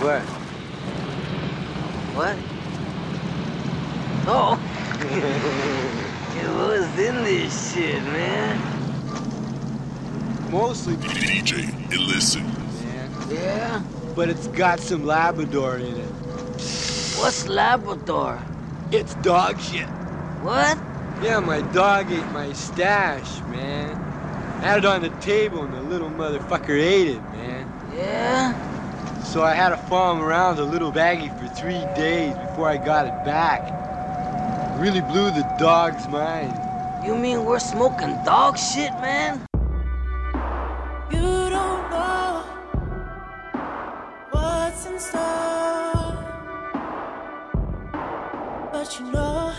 What? What? Oh! yeah, what's in this shit, man? Mostly, DJ Illicit. man. Yeah? But it's got some Labrador in it. What's Labrador? It's dog shit. What? Yeah, my dog ate my stash, man. I had it on the table and the little motherfucker ate it, man. Yeah? So I had to farm around with a little baggie for three days before I got it back. Really blew the dog's mind. You mean we're smoking dog shit, man? You don't know what's in store, but you know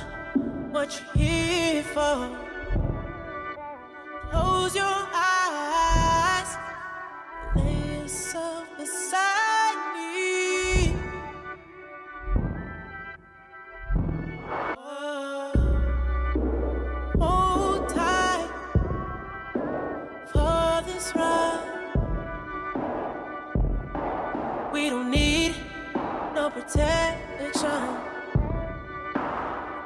what you're here for. Close your eyes, lay yourself beside protection.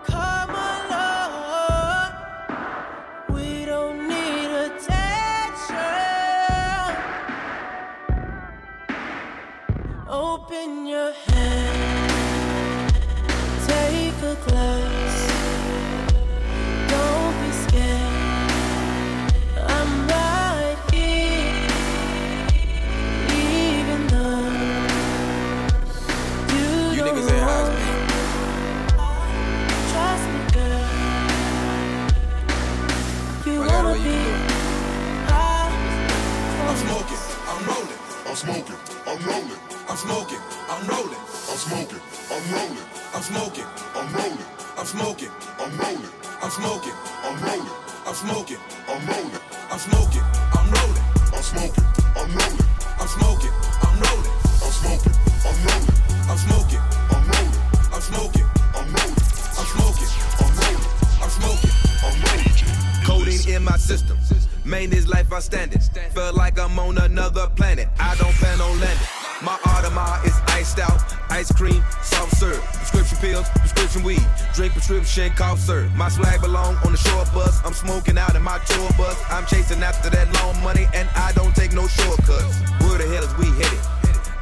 Come along. We don't need attention. Open your hand. Take a glass. Smoking, I'm rolling. I'm smoking, I'm rolling. I'm smoking, I'm rolling. I'm smoking, I'm rolling. I'm smoking, I'm rolling. I'm smoking, I'm rolling. I'm smoking, I'm rolling. I'm smoking, I'm rolling. I'm smoking, I'm rolling. I'm smoking, I'm rolling. I'm smoking, I'm rolling. I'm smoking, I'm rolling. I'm smoking, I'm rolling. I'm smoking, I'm rolling. Codeine in my system. Main is life I standing. Feel like I'm on another planet. I don't plan on landing. My Audemars is iced out. Ice cream, soft serve. Prescription pills, prescription weed. Drink prescription cough syrup. My swag belong on the short bus. I'm smoking out in my tour bus. I'm chasing after that long money and I don't take no shortcuts. Where the hell is we headed?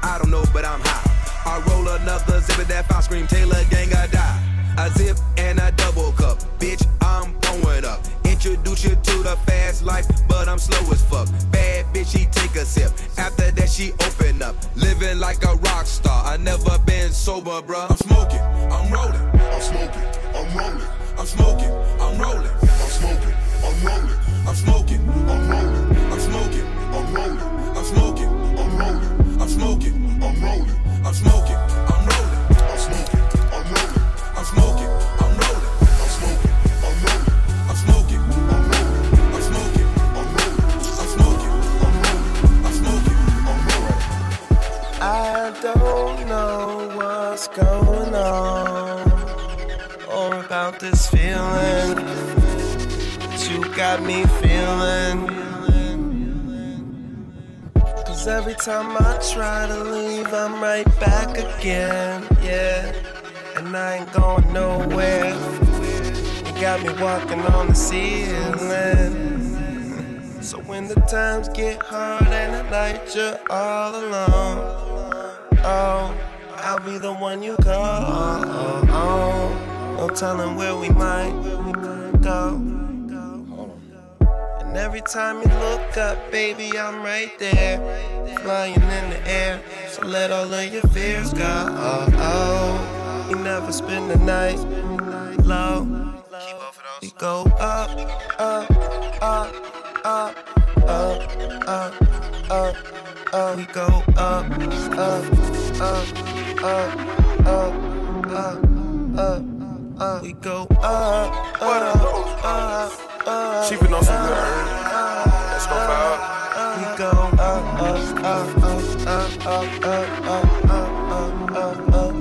I don't know, but I'm high. I roll another zip at that fire scream. Taylor gang, I die. A zip and a double cup. Bitch, I'm blowing up. Introduce you to the fast life, but I'm slow as fuck. Bad bitch, she take a sip. After that, she open up. Like a rock star. I never been sober, bruh. I'm smoking, I'm rolling. I'm smoking, I'm rolling. I'm smoking, I'm rolling. Got me feeling. Cause every time I try to leave, I'm right back again, yeah. And I ain't going nowhere. You got me walking on the ceiling. So when the times get hard and at night you're all alone, oh, I'll be the one you call. Oh, oh, oh. no telling where we might go. And every time you look up, baby, I'm right there, flying in the air. So let all of your fears go. Oh, oh, you never spend the night low. We go up, up, up, up, up, up, up. We go up, up, up, up, up, up, up, up. We go up, up, up, up. She been on some good earn. Let's go foul. We go up, up, up, up, up, up, up, up, up,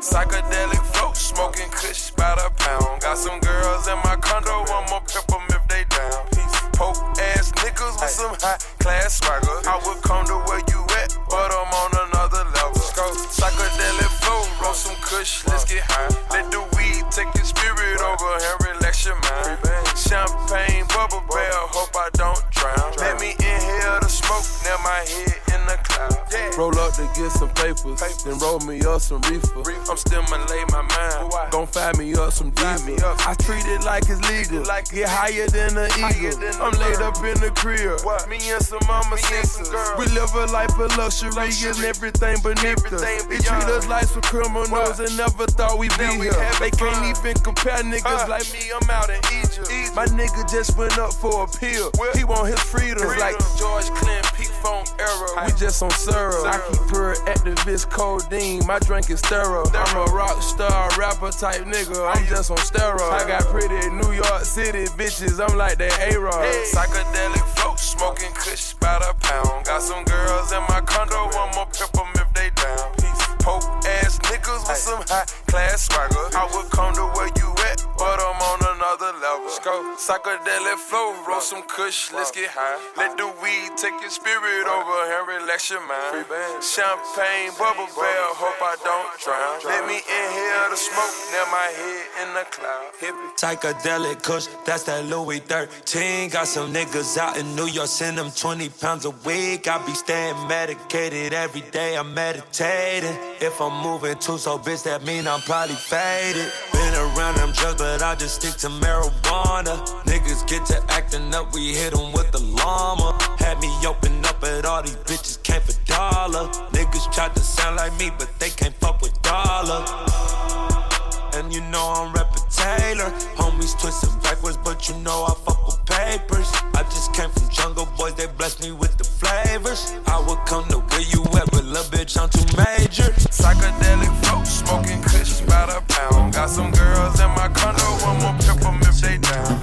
Psychedelic flow, smoking kush by the pound. Got some girls in my condo, I'ma pimp them if they down. Poke ass niggas with some high class swagger. I would come to where you at, but I'm on another level. Psychedelic flow, roll some kush, let's get high. Let the weed take your spirit over Harry. Bubble bell, hope Roll up to get some papers, then roll me up some reefer. I'm still my lay my mind. Gon' find me up some diesel. I treat it like it's legal. Like get higher than an eagle. Than I'm laid up in the crib. Me and some mama sisters. We live a life of luxury, and everything beneath us. They treat us like some criminals and never thought we'd be here. They can't even compare niggas like me. I'm out in Egypt. My nigga just went up for a pill. He want his freedom. like George Clinton, Phone era. We just on syrup. I keep her Actavis codeine. My drink is thorough. I'm a rock star, rapper type nigga. I'm just on steroids. I got pretty New York City bitches. I'm like that A-Rod. Psychedelic Psychedelic flow, roll some kush, let's get high. Let the weed take your spirit over and relax your mind. Champagne, bubble bell, hope I don't drown. Let me inhale the smoke, now my head in the cloud. Psychedelic kush, that's that Louis 13. Got some niggas out in New York, send them 20 pounds a week. I be staying medicated every day, I'm meditating. If I'm moving too so bitch, that mean I'm probably faded. Been around them drugs, but I just stick to marijuana. Niggas get to acting up, we hit them with the llama. Had me open up, but all these bitches came for dollar. Niggas tried to sound like me, but they can't fuck with dollar. And you know I'm rapping Taylor. Homies twisting backwards, but you know I fuck with papers. Just came from Jungle Boys, they blessed me with the flavors. I would come to where you at, but little bitch, I'm too major. Psychedelic folks smoking kush by the pound. Got some girls in my condo, I'ma if they down.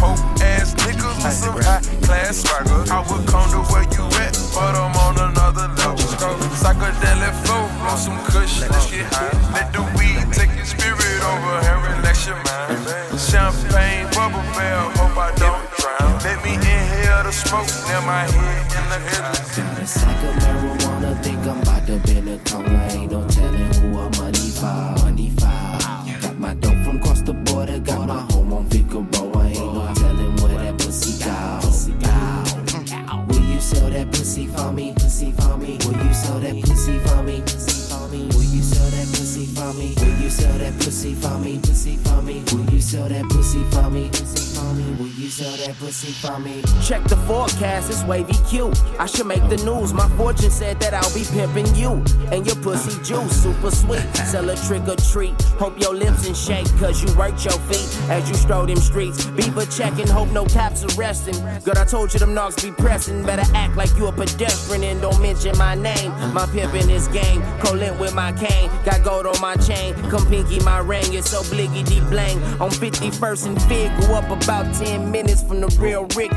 Poke ass niggas with some high class swagger. I would come to where you at, but I'm on another level. Psychedelic flow, blow some smoke, now my head in the head. Psycho marijuana, think I'm about to bend a corner. Ain't no telling who I'm money for. Money for. Got my dope from across the border, got my home on Figueroa. Ain't no telling where that pussy go. Will you sell that pussy for me? Pussy for me? Will you sell that pussy for me? Will you sell that pussy for me? Will you sell that pussy for me? Will you sell that? Pussy for me? Will you sell for me? Check the forecast, it's wavy Q. I should make the news. My fortune said that I'll be pimping you and your pussy juice, super sweet. Sell a trick or treat. Hope your lips and shake, cause you worked your feet as you stroll them streets. Beaver checking, hope no cops arresting. Girl, I told you them knocks be pressing. Better act like you a pedestrian and don't mention my name. My pimp in this game, colent with my cane. Got gold on my chain, come pinky my ring. It's so bliggy deep blang. On 51st and Fig, go up about 10 minutes from the real Ricky.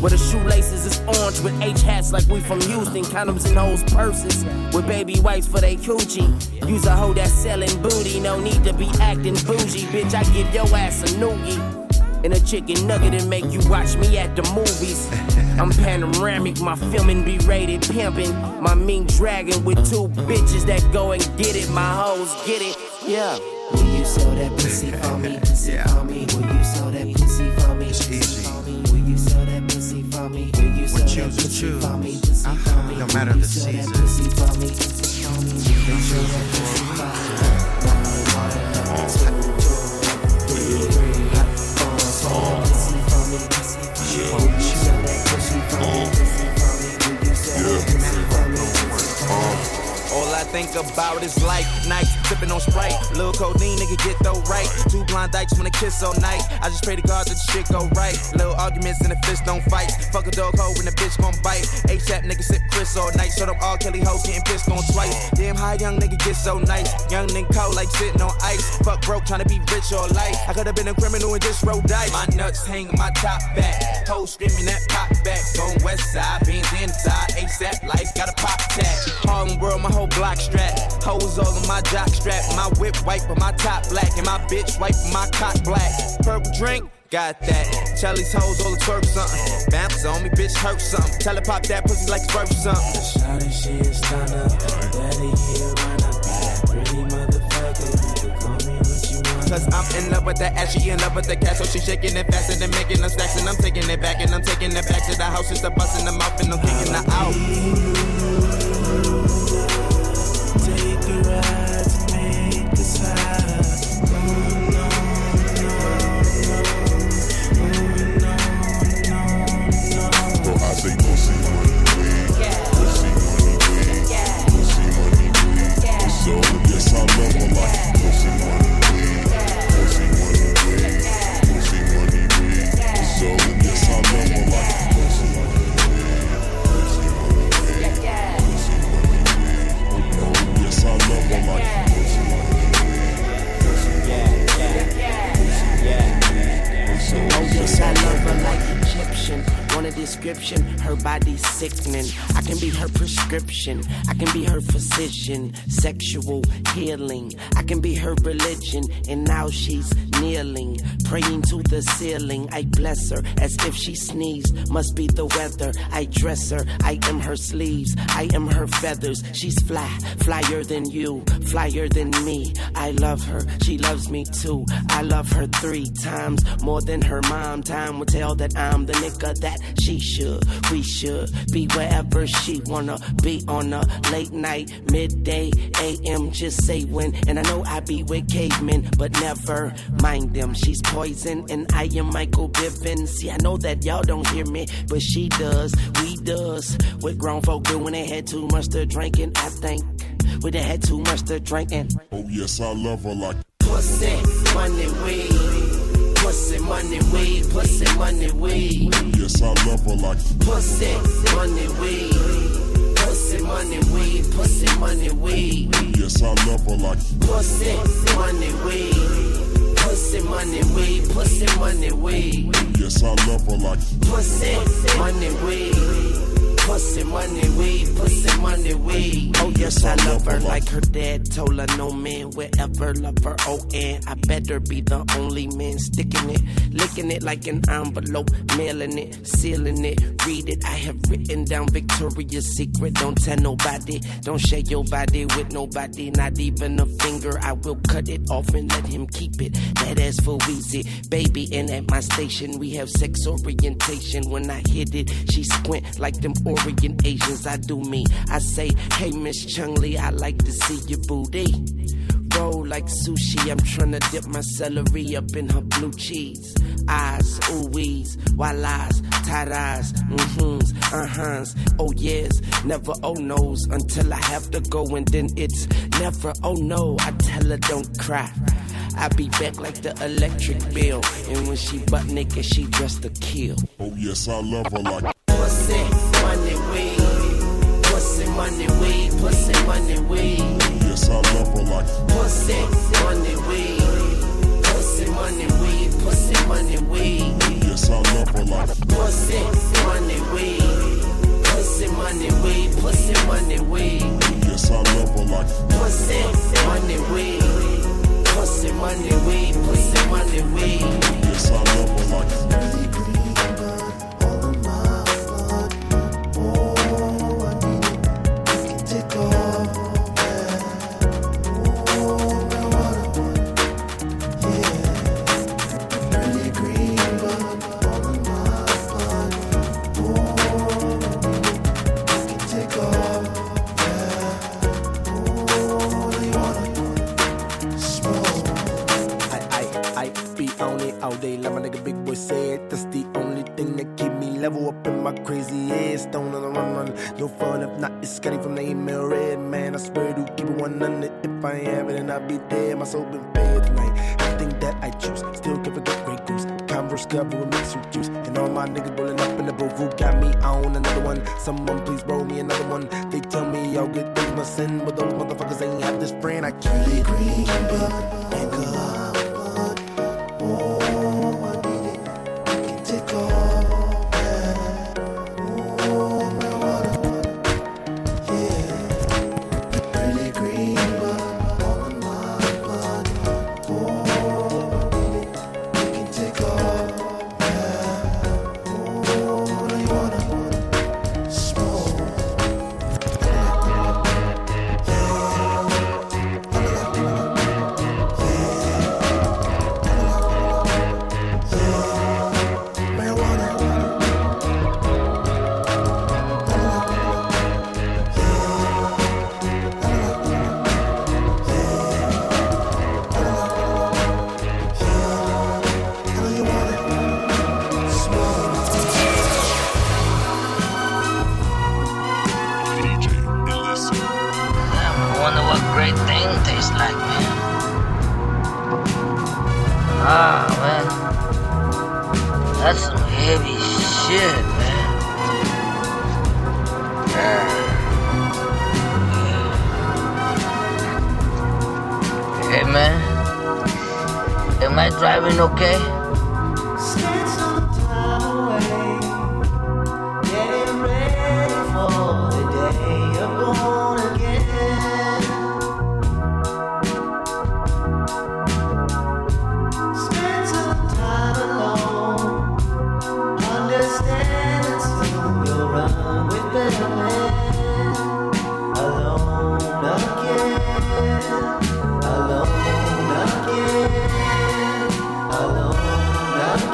Where the shoelaces is orange with H hats like we from Houston. Condoms in hoes purses with baby wipes for they coochie. Use a hoe that's selling booty, no need to be acting bougie. Bitch, I give your ass a noogie. And a chicken nugget and make you watch me at the movies. I'm panoramic, my filming be rated pimping. My mean dragon with two bitches that go and get it. My hoes get it, yeah. Sell that pussy for me? Pussy Yeah. for me? Will you sell that pussy for me? It's Pussy easy. for me? Will you sell that pussy for me? Will you sell that pussy choose. for me? Pussy Uh-huh. for me? No matter you the season. pussy for me? Pussy for me? Will you sell that pussy for me? One, two, three, three, four, that pussy for me? Pussy for me? Will you sell that pussy for me? Pussy for me? Will you sell that pussy for me? Think about is like nights sipping on Sprite. Little codeine, nigga, get though right. Two blind dykes wanna kiss all night. I just pray to God that the shit go right. Little arguments and the fist don't fight. Fuck a dog hoe when the bitch gon' bite. ASAP nigga sip Chris all night. So up, all Kelly hoes getting pissed on twice. Damn, how young nigga get so nice. Young nigga cold like sitting on ice. Fuck broke tryna be rich all life. I could've been a criminal and just roll dice. My nuts hang my top back. Hoes screaming that pop back. Going west side, beans inside. ASAP life got a pop tag. Harlem world, my whole block strap. Hoes all in my jock strap. My whip white but my top black. And my bitch white for my cock black. Purple drink. Got that. Charlie's hoes all the twerk something. Bounce on me, bitch, hurt something. Tell her pop that pussy like it's worth something. Shawty, she is stunner. Daddy here runner. Pretty motherfucker. You can call me what you want. Cause I'm in love with that ass, she in love with the cat, so she shaking it faster than making them stacks, and I'm taking it back, and I'm taking it back to the house, just a busting them off, and I'm kicking her out. I can be her physician. Sexual healing. I can be her religion. And now she's kneeling, praying to the ceiling. I bless her as if she sneezed. Must be the weather. I dress her. I am her sleeves. I am her feathers. She's fly, flyer than you, flyer than me. I love her. She loves me too. I love her three times more than her mom. Time will tell that I'm the nigga that she should. We should be wherever she wanna be on a late night, midday, AM. Just say when. And I know I be with cavemen, but never mind them. She's poison, and I am Michael Bivins. See, I know that y'all don't hear me, but she does. We does. What grown folk do when they had too much to drinking, I think. When they had too much to drinking. Oh, yes, I love her like Pussy, money, weed. Pussy, money, weed. Pussy, money, weed. Yes, I love her like Pussy, money, weed. Pussy, money, weed. Pussy, money, weed. Yes, I love her like Pussy, money, weed. Pussy, money, weed. Pussy, money, weed. Yes, I love her like Pussy, money, weed. Pussy, money, weed, pussy, money, weed. Oh, yes, I love her like her dad told her no man will ever love her. Oh, and I better be the only man sticking it, licking it like an envelope, mailing it, sealing it. Read it, I have written down Victoria's Secret. Don't tell nobody, don't share your body with nobody, not even a finger. I will cut it off and let him keep it. That ass for Weezy, baby. And at my station, we have sex orientation. When I hit it, she squint like them Orient Asians. I do me. I say, hey, Miss Chung Lee, I like to see your booty. Roll like sushi, I'm tryna dip my celery up in her blue cheese. Eyes, ooh wees, while eyes, tight eyes, mm-hms, uh-huhs, oh yes, never oh no's until I have to go and then it's never oh no. I tell her don't cry. I be back like the electric bill, and when she butt naked, she dressed to kill. Oh, yes, I love her like Pussy, money, weed. Pussy, money, weed. Pussy, money, weed. Yes, I love her like Pussy, money, weed. Pussy, money, weed. Pussy, money, weed. Yes, I love her like Pussy, money, weed. Pussy, money, weed. Pussy, money, weed. Yes, I love her like Pussy, money, weed. Pussy, money, weed.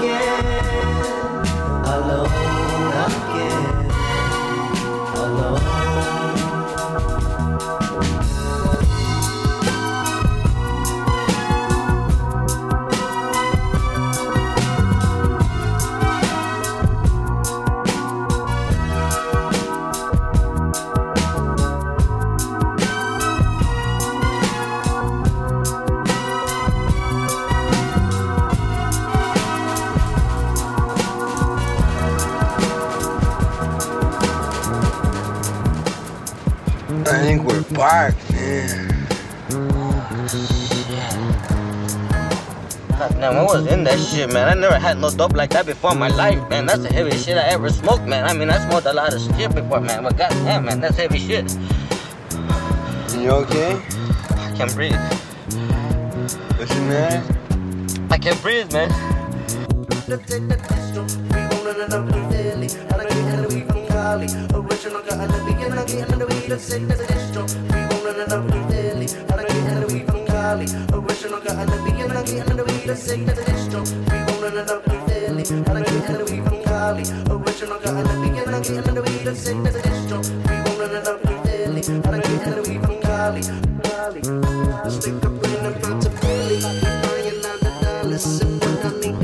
again. Shit, man. I never had no dope like that before in my life, man. That's the heaviest shit I ever smoked, man. I mean, I smoked a lot of shit before, man. But goddamn, man, that's heavy shit. You okay? I can't breathe. What's your name? I can't breathe, man. Original the say that's a distro. We run it up in Philly. And I get the weed, from Cali. Original got a nigga and I get the a distro. We from Cali. Cali. Stick up in the about to Philly. Buying out the dollars and what I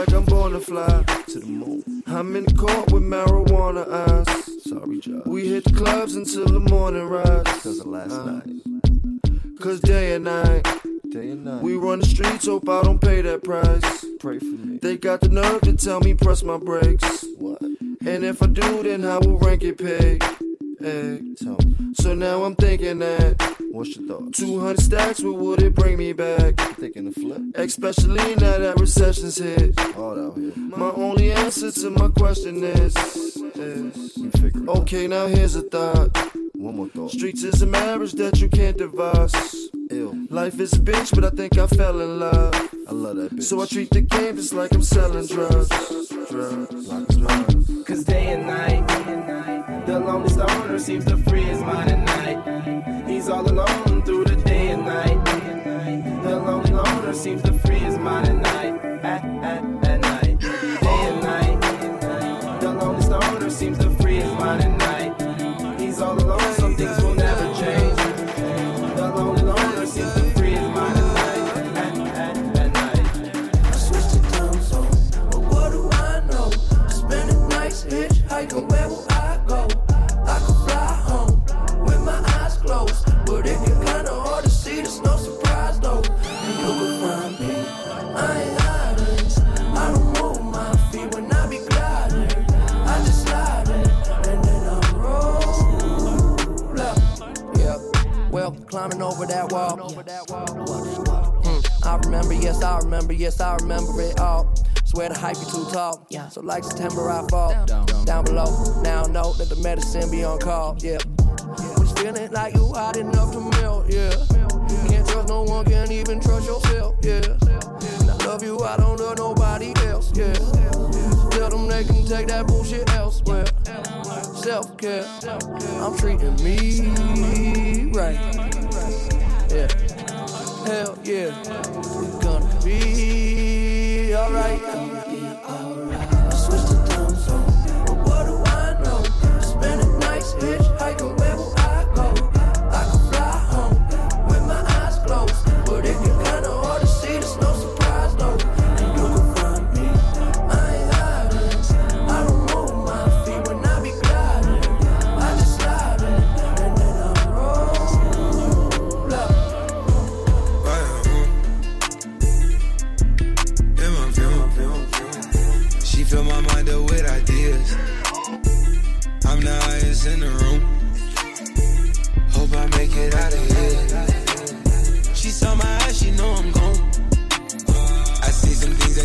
like I'm born to fly to the moon. I'm in the court with marijuana eyes. Sorry, Josh. We hit the clubs until the morning rise. Cause of last uh, night. Cause day and night. Day and night. We run the streets, hope I don't pay that price. Pray for me. They got the nerve to tell me press my brakes. What? And if I do, then I will rank it paid? Hey. Mm-hmm. So now I'm thinking that. What's your thought? 200 stacks, what would it bring me back? Thinking the flip. Especially now that recession's hit. All out here. My only answer to my question is, is okay, now here's a thought. One more thought. Streets is a marriage that you can't divorce. Ew. Life is a bitch, but I think I fell in love. I love that bitch. So I treat the game just like I'm selling drugs. Drugs. Like drugs. Cause day and night, the lonely stoner seems to free his mind at night. He's all alone through the day and night. The lonely loner seems to free his mind at night. Over that wall. Hmm, I remember, yes, I remember, yes, I remember it all. Swear the hype is too tall. Yeah. So like September, I fall down, below. Now I know that the medicine be on call. Yeah. Was feeling like you hot enough to melt. Yeah. Can't trust no one, can't even trust yourself. Yeah. And I love you, I don't love nobody else. Yeah. Tell them they can take that bullshit elsewhere. Self care. I'm treating me right. Yeah. Hell yeah. It's gonna be alright.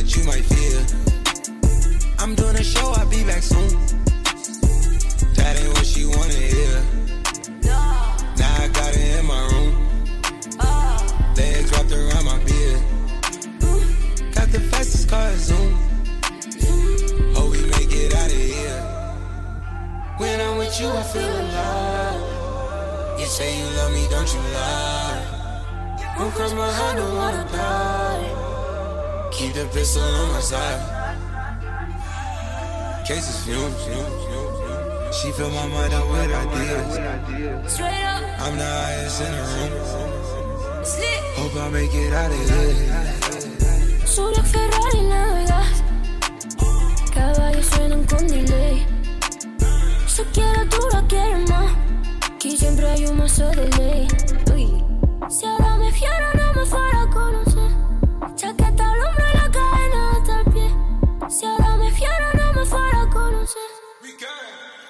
That you might feel. I'm doing a show, I'll be back soon. That ain't what she wanna hear. Now I got it in my room. Legs wrapped around my beard. Got the fastest car Zoom. Hope we make it out of here. When I'm with you, I feel alive. You say you love me, don't you lie? Won't cross my heart, don't wanna die. Keep the pistol on my side. Cases fumes. She fill my mind up with ideas. Straight up, I'm the highest in the room. slick. Hope I make it out of here. Solo Ferrari navegas, caballos suenan con delay. Se quiere tú la quieres más, aquí siempre hay un mazo de ley. Uy. Si ahora me fiero no me fuera a conocer,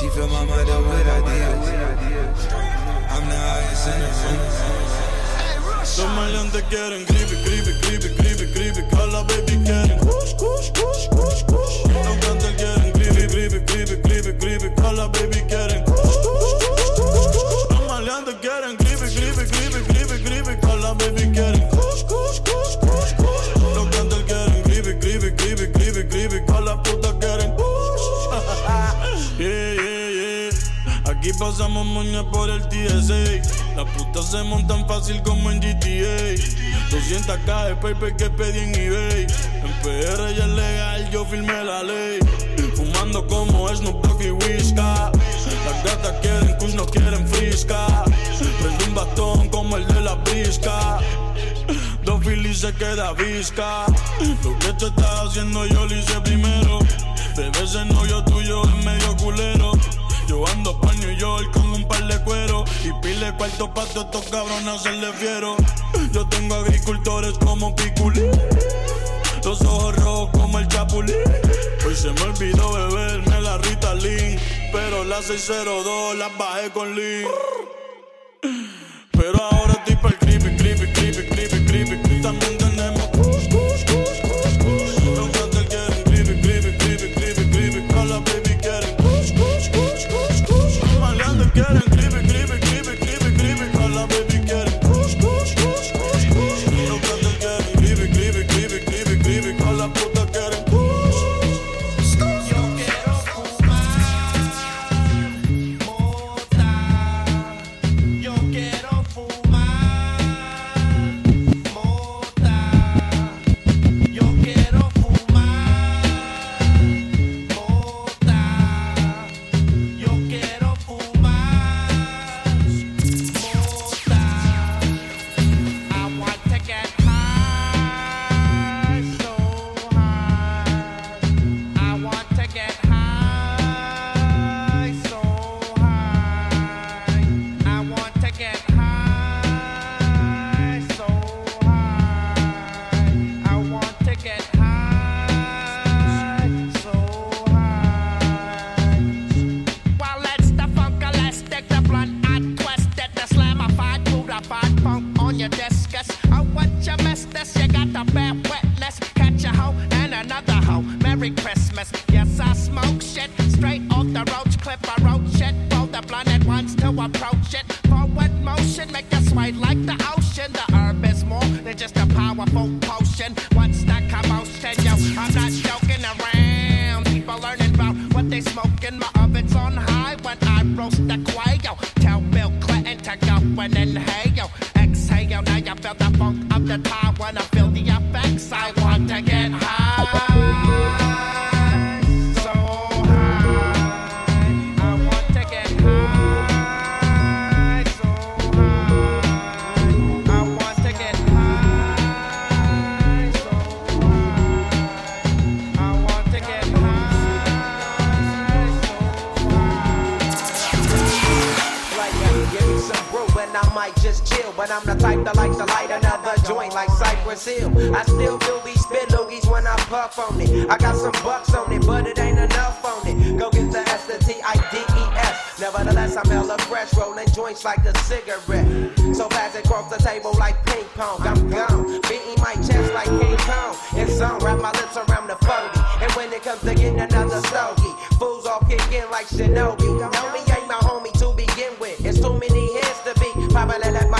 She fill my mind up with ideas. I'm the highest in the room. Los maleantes quieren creepy, creepy, creepy, creepy, creepy. Que a la baby quieren kush, kush, kush, kush, pasamos moña por el TSA. Las putas se montan fácil como en GTA. 200k de paper que pedí en eBay. En PR ya es legal, yo firmé la ley. Fumando como Snoop Dogg y Whisca. Las gatas quieren kush, no quieren frisca. Prende un bastón como el de la brisca. Dos filis se queda visca. Lo que tú estás haciendo yo lo hice primero. Bebé ese novio tuyo es medio culero. Yo ando pa' New York con un par de cuero Y pile cuarto pa' estos cabrones hacerle fiero. Yo tengo agricultores como Piculín Los ojos rojos como el Chapulín. Hoy se me olvidó beberme la Ritalin Pero la 602 la bajé con Lean Pero powerful potion. What's that But I'm the type that likes to light another joint like Cypress Hill. I still do be spit loogies when I puff on it. I got some bucks on it, but it ain't enough on it. Go get the S, the T, I, D, E, S. Nevertheless, I'm hella fresh, rolling joints like a cigarette. So fast across the table like ping pong. I'm gone, beating my chest like King Kong. It's on, wrap my lips around the 40. And when it comes to getting another stogie, fools all kick in like Shinobi. Know me ain't my homie to begin with. It's too many heads to be. Probably let my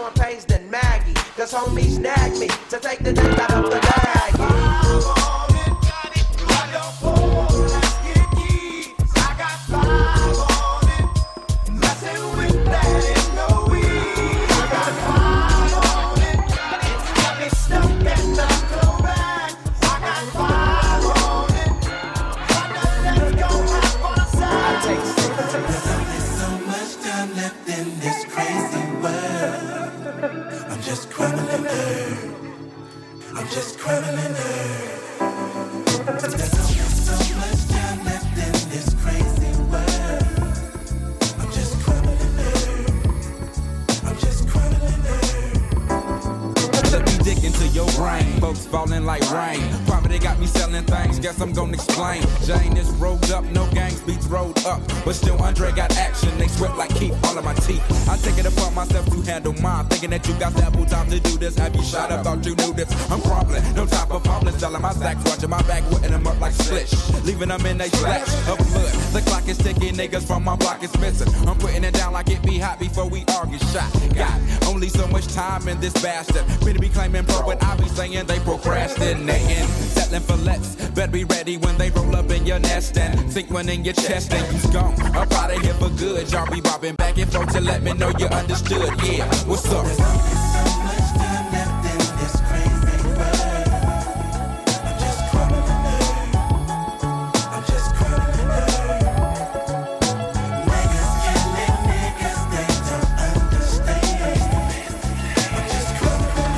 homies nag me to take the dank out of the procrastinating. Settling for less. Better be ready when they roll up in your nest and think one in your chest and you's gone. Up out of here for good. Y'all be bobbing back and forth to let me know you understood. Yeah, what's up?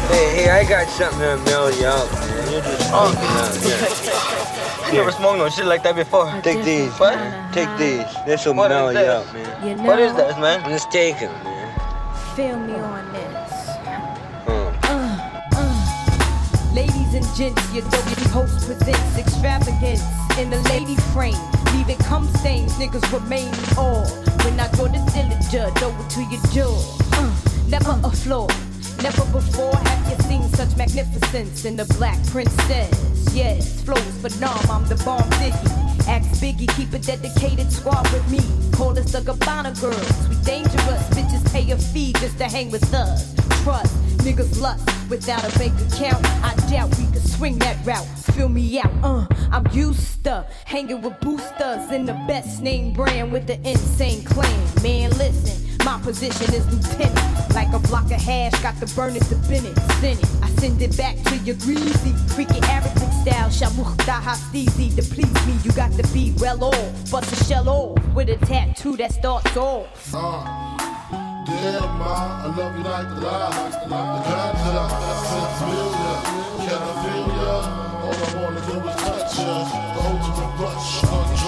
Hey, hey, I got something to mail you out, man. You're just yeah. You never smoked no shit like that before. Take these. What? Take these. This will What mail you out, man. You What is know- that, man? Let's take it, man. Feel me on this. Uh. Ladies and gents, your dopey host presents extravagance in the lady frame. Leaving cum stains, niggas remain all. When I go to Dillinger, over to your jaw. Uh, never a flaw. Never before have you seen such magnificence in the black princess. Yes, flows for nom, I'm the bomb diggy. Ask Biggie, keep a dedicated squad with me. Call us the Gabbana girls. We dangerous, bitches pay a fee just to hang with us. Trust, niggas lust without a bank account. I doubt we could swing that route. Fill me out, uh, I'm used to hanging with boosters in the best name brand with the insane clan. Man, listen, my position is lieutenant. Like a block of hash, got the burner to Bennett. Send it, I send it back to your greasy, freaky Arabic style. Shamuch daha steezy to please me. You got to be well off, bust a shell off with a tattoo that starts off. Damn, ma, I love you like the lie. The ganja, since million. Can I feel ya? All I wanna do is touch ya. Ultimate rush on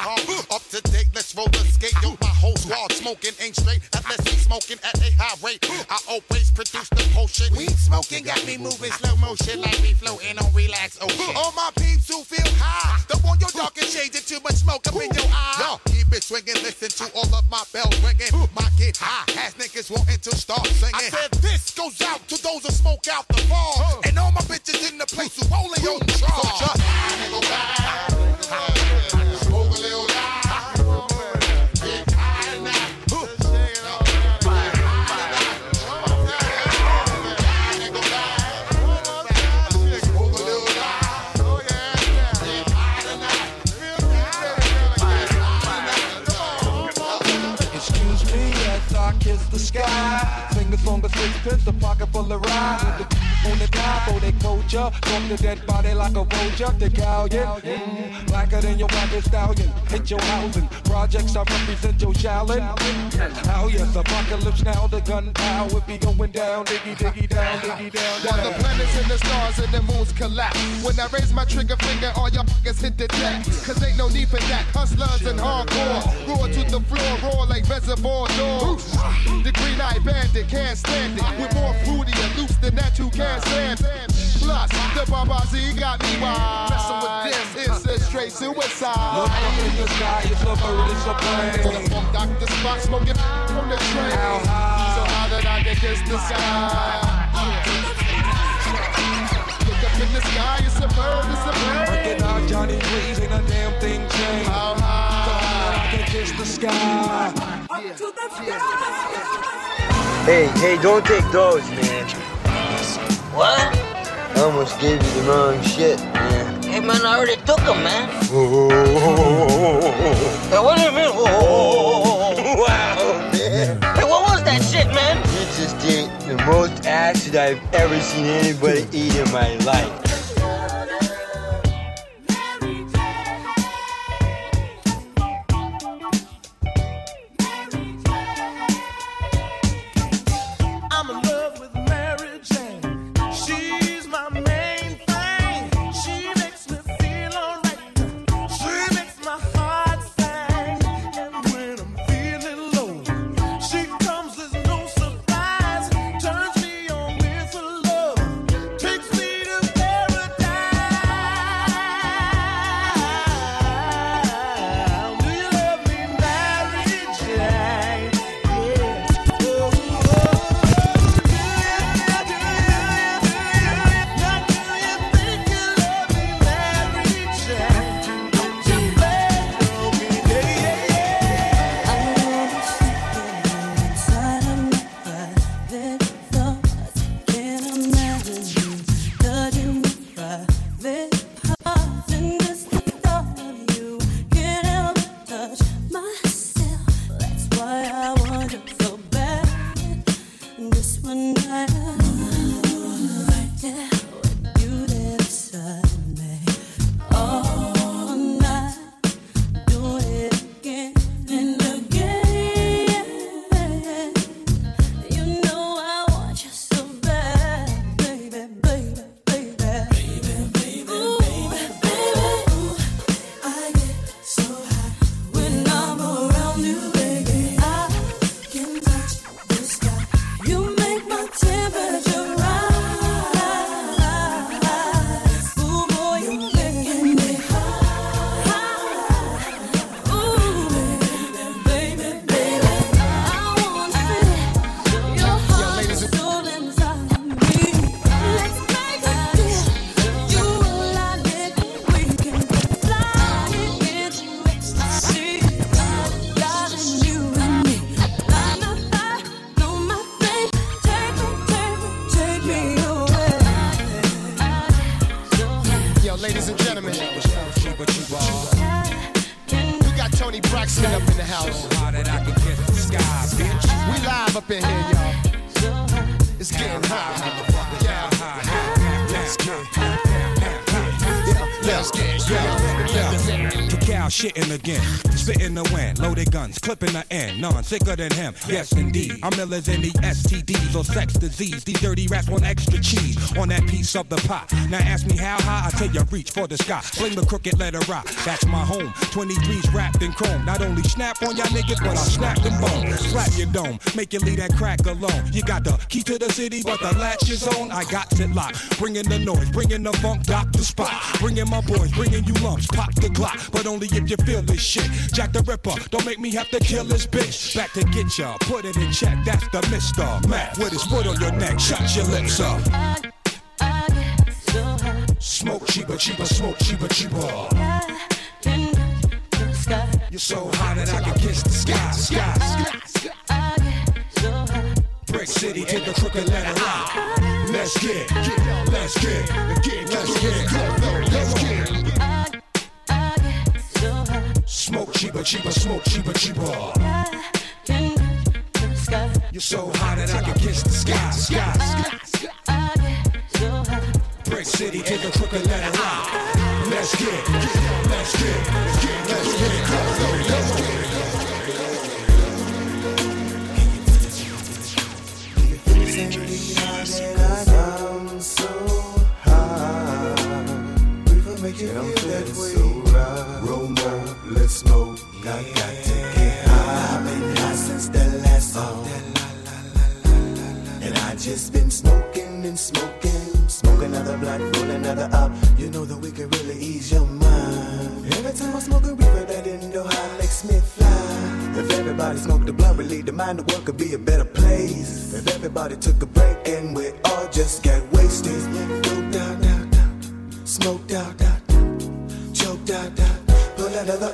intercom. Up to date, let's roll the skate. Yo, my whole squad smoking ain't straight unless we smoking at a high rate. I always produce the potion. Weed smoking got me moving slow motion like we floating on relax ocean. All my peeps who feel high. Don't want your dark and too much smoke up in your eye. Yo, keep it swinging, listen to all of my bells ringing. My get high, has niggas wanting to start singing. I said this goes out to those who smoke out the bar. And all my bitches in the place who rolling on the on oh they culture. Talk the dead body like a vulture. The galleon, mm, blacker than your wagon stallion. Hit your housing. Projects I represent your challenge. How yes, apocalypse now. The gun power be going down. Diggy diggy down, diggy down. While the planets and the stars and the moons collapse. When I raise my trigger finger, all y'all niggas hit the deck. Cause ain't no need for that. Hustlers and hardcore. Roar to the floor, roar like reservoir dogs. The green eye bandit can't stand it. With more fruity and loose than that, you can't stand it. Plus, the Babazi got me wild. Messing with this, it's a straight suicide. Look up in the sky, it's a bird, it's a plane. The funk doctor spot smoking from the train. So how did I get kiss the sky? Look up in the sky, it's a bird, it's a plane. Working out Johnny Please, ain't a damn thing changed. How high? So that I can kiss the sky. Hey, hey, don't take those, man. What? I almost gave you the wrong shit, man. Hey man, I already took them, man. Hey, what do you mean? Wow, man. Hey, what was that shit, man? You just ate the most acid I've ever seen anybody eat in my life. Toni Braxton up in the house. We live up in here, y'all. It's getting hot. Yeah. Let's get, yeah, let's get, yeah. Cow shitting again. Spitting the wind, loaded guns, clipping the end. None sicker than him, yes indeed. I'm ill than the STDs or sex disease. These dirty rats want extra cheese on that piece of the pot. Now ask me how high, I tell you reach for the sky. Fling the crooked letter rock, that's my home. 23's wrapped in chrome. Not only snap on y'all niggas, but I'll snap them bones. Slap your dome, make you leave that crack alone. You got the key to the city, but the latch is on. I got it locked. Bringing the noise, bringing the funk, the spot. Bringing my boys, bringing you lumps, pop the Glock. But only if you feel this shit. Jack the Ripper, don't make me have to kill this bitch. Back to get ya, put it in check. That's the Mister Mac with his foot on your neck. Shut your lips up. Smoke cheaper, cheaper, smoke cheaper, cheaper. You're so hot that I can kiss the sky, sky, sky. Brick City to the crooked letter rock. Let's get, get, let's get, get, let's get, let's get. Smoke cheaper, cheaper, smoke cheaper, cheaper. You're so hot that I can kiss the sky, sky, sky. Brick City to the crooked letter rock. Let's get, get, let's get, know that we can really ease your mind. Every time I smoke a reefer, that Indo high makes me fly. If everybody smoked the blunt, relieve the mind, the world could be a better place. If everybody took a break and we all just got wasted. Smoked out, out, out. Smoked out, out. Choked out, out. Pull another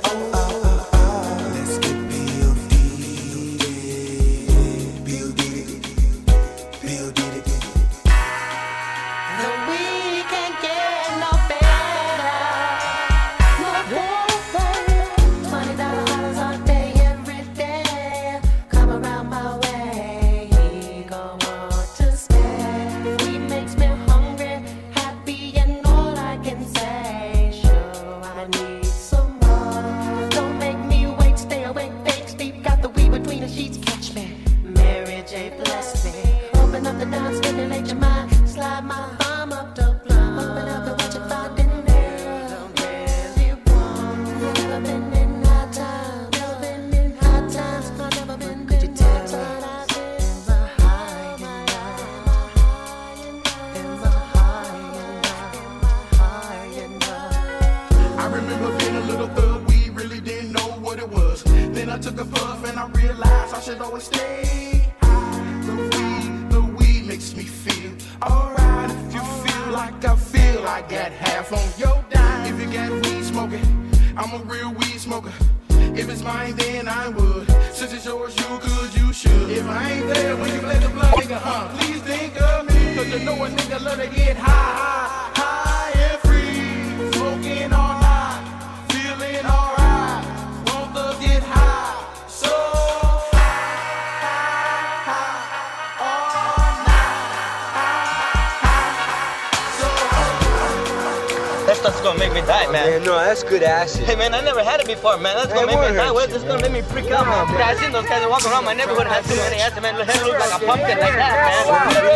never had it before, man. That's gonna make me die. hurts Well, you, this is gonna make me freak out, man. I seen those guys that walk around my neighborhood had too many acid, man. Head look like a pumpkin like that,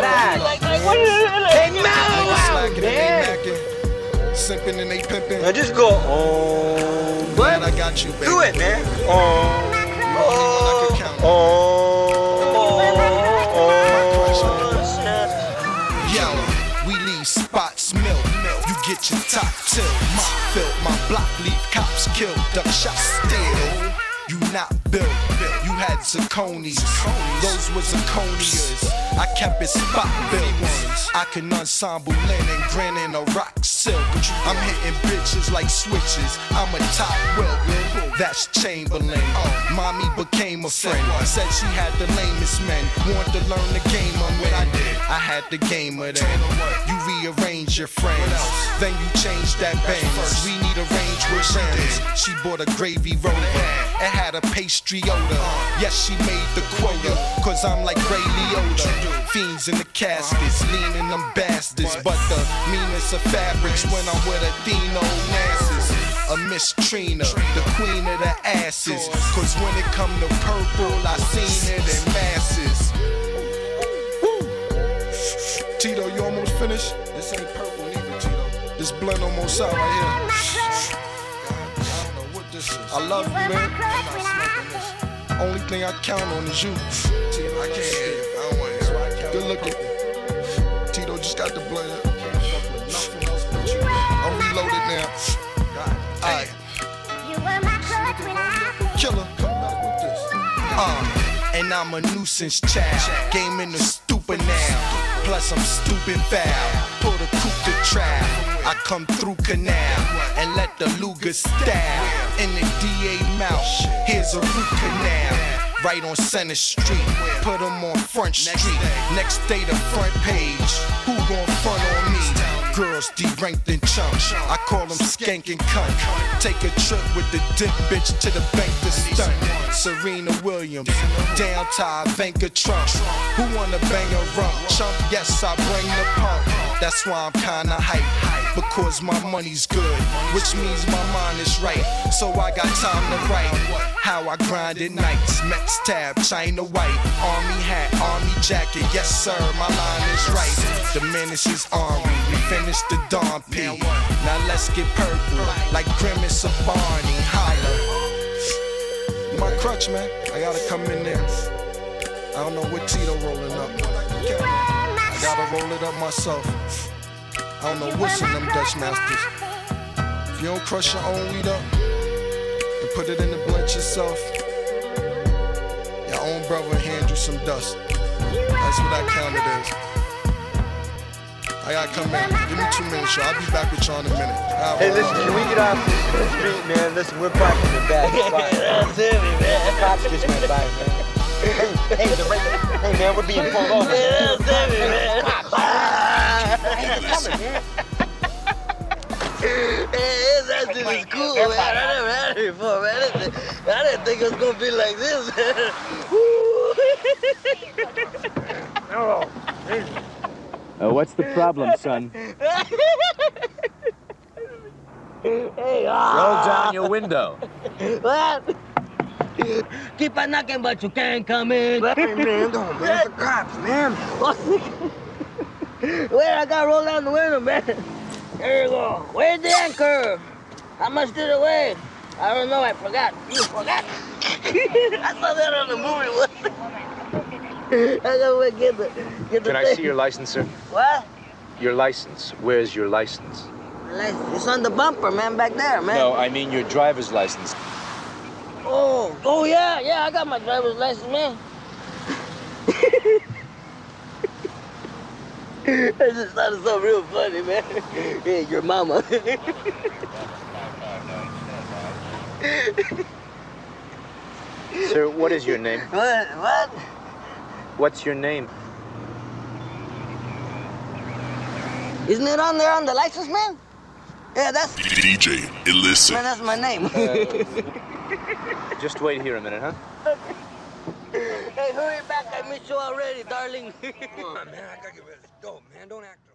man. Like, like, what is it? Hey, mellow out, man. Sipping and they pimping. Now just go, oh. Man, I got you, baby. Do it, man. Oh. oh. Yo, top till my fill. My block leave cops killed. Duck shot still. You not built. You had zirconies. Those were zirconias. I kept it spot built. I can ensemble linen, grinning a rock silk. I'm hitting bitches like switches. I'm a top wilt. That's Chamberlain. Uh, mommy became a friend. Said she had the lamest men. Wanted to learn the game I'm in. I did. I had the game of that. You rearrange your friends. Then you change that Benz. We need a range with rims. She bought a gravy roller. It had a pastry odor. Yes, she made the quota. Cause I'm like Ray Liotta. Fiends in the caskets, leaning them bastards. But the meanest of fabrics when I'm with Atheno Nances. a Miss Trina, the queen of the asses. Cause when it come to purple, I seen it in masses. Tito, you almost finished? This ain't purple neither, Tito. This blend almost out right here. I love you, man. Only thing I count on is you. Tito, I can't hear you. I don't want to hear Good looking. Tito just got the blend. I'm reloaded now. Alright. Killer. Uh, and I'm a nuisance child. Game in the stupid now. Plus I'm stupid foul. Pull the coupe to trap. I come through canal and let the Luger stab in the DA mouth. Here's a root canal. Right on Center Street, put 'em on Front Street. Next day, the front page. Who gon' front on me? Girls deranked and chunks. I call them skank and cunt. Take a trip with the dick bitch to the bank to stunt. Serena Williams, down tie, Vanka Trump. Who wanna bang a rump? Chump, yes, I bring the pump. That's why I'm kinda hype. Because my money's good, which means my mind is right. So I got time to write. How I grind at nights. Mex tab, China white. Army hat, army jacket. Yes, sir, my line is right. The menace is Henri. We finished the Don P. Now let's get purple. Like Grimace or Barney. Holler. My crutch, man. I gotta come in there. I don't know what Tito rolling up. I gotta roll it up myself. I don't know what's in them Dutch masters. If you don't crush your own weed up and put it in the blunt yourself, your own brother hand you some dust. That's what I count it as. I gotta come in. Give me two minutes, y'all. I'll be back with y'all in a minute. All Hey, right. listen, can we get off the street, man? Listen, we're parked in the back. That's heavy, man. The cops just went by, man. Hey, hey, the right- hey, man, we're being pulled over. That's heavy, man. Hey, they're man. Hey, that shit is cool, man. I never had it before, man. I didn't, I didn't think it was gonna be like this, man. Uh, what's the problem, son? hey, Roll down your window. What? Keep on knocking, but you can't come in. Hey, man, don't, man. The cops, man. Wait, I gotta roll down the window, man. There you go. Where's the anchor? How much did it weigh? I don't know. I forgot. You forgot. I saw that on the movie. I gotta get the get the Can I see your license, sir? What? Your license. Where's your license? It's on the bumper, man, back there, man. No, I mean your driver's license. Oh, oh yeah, yeah. I got my driver's license, man. I just thought it so real funny, man. Hey, your mama. Sir, what is your name? what? What? What's your name? Isn't it on there on the license, man? Yeah, that's DJ Illicit. man. That's my name. Just wait here a minute, huh? hey, hurry back! I missed you already, darling. Come on, man. I gotta get rid ready to go, man. Don't act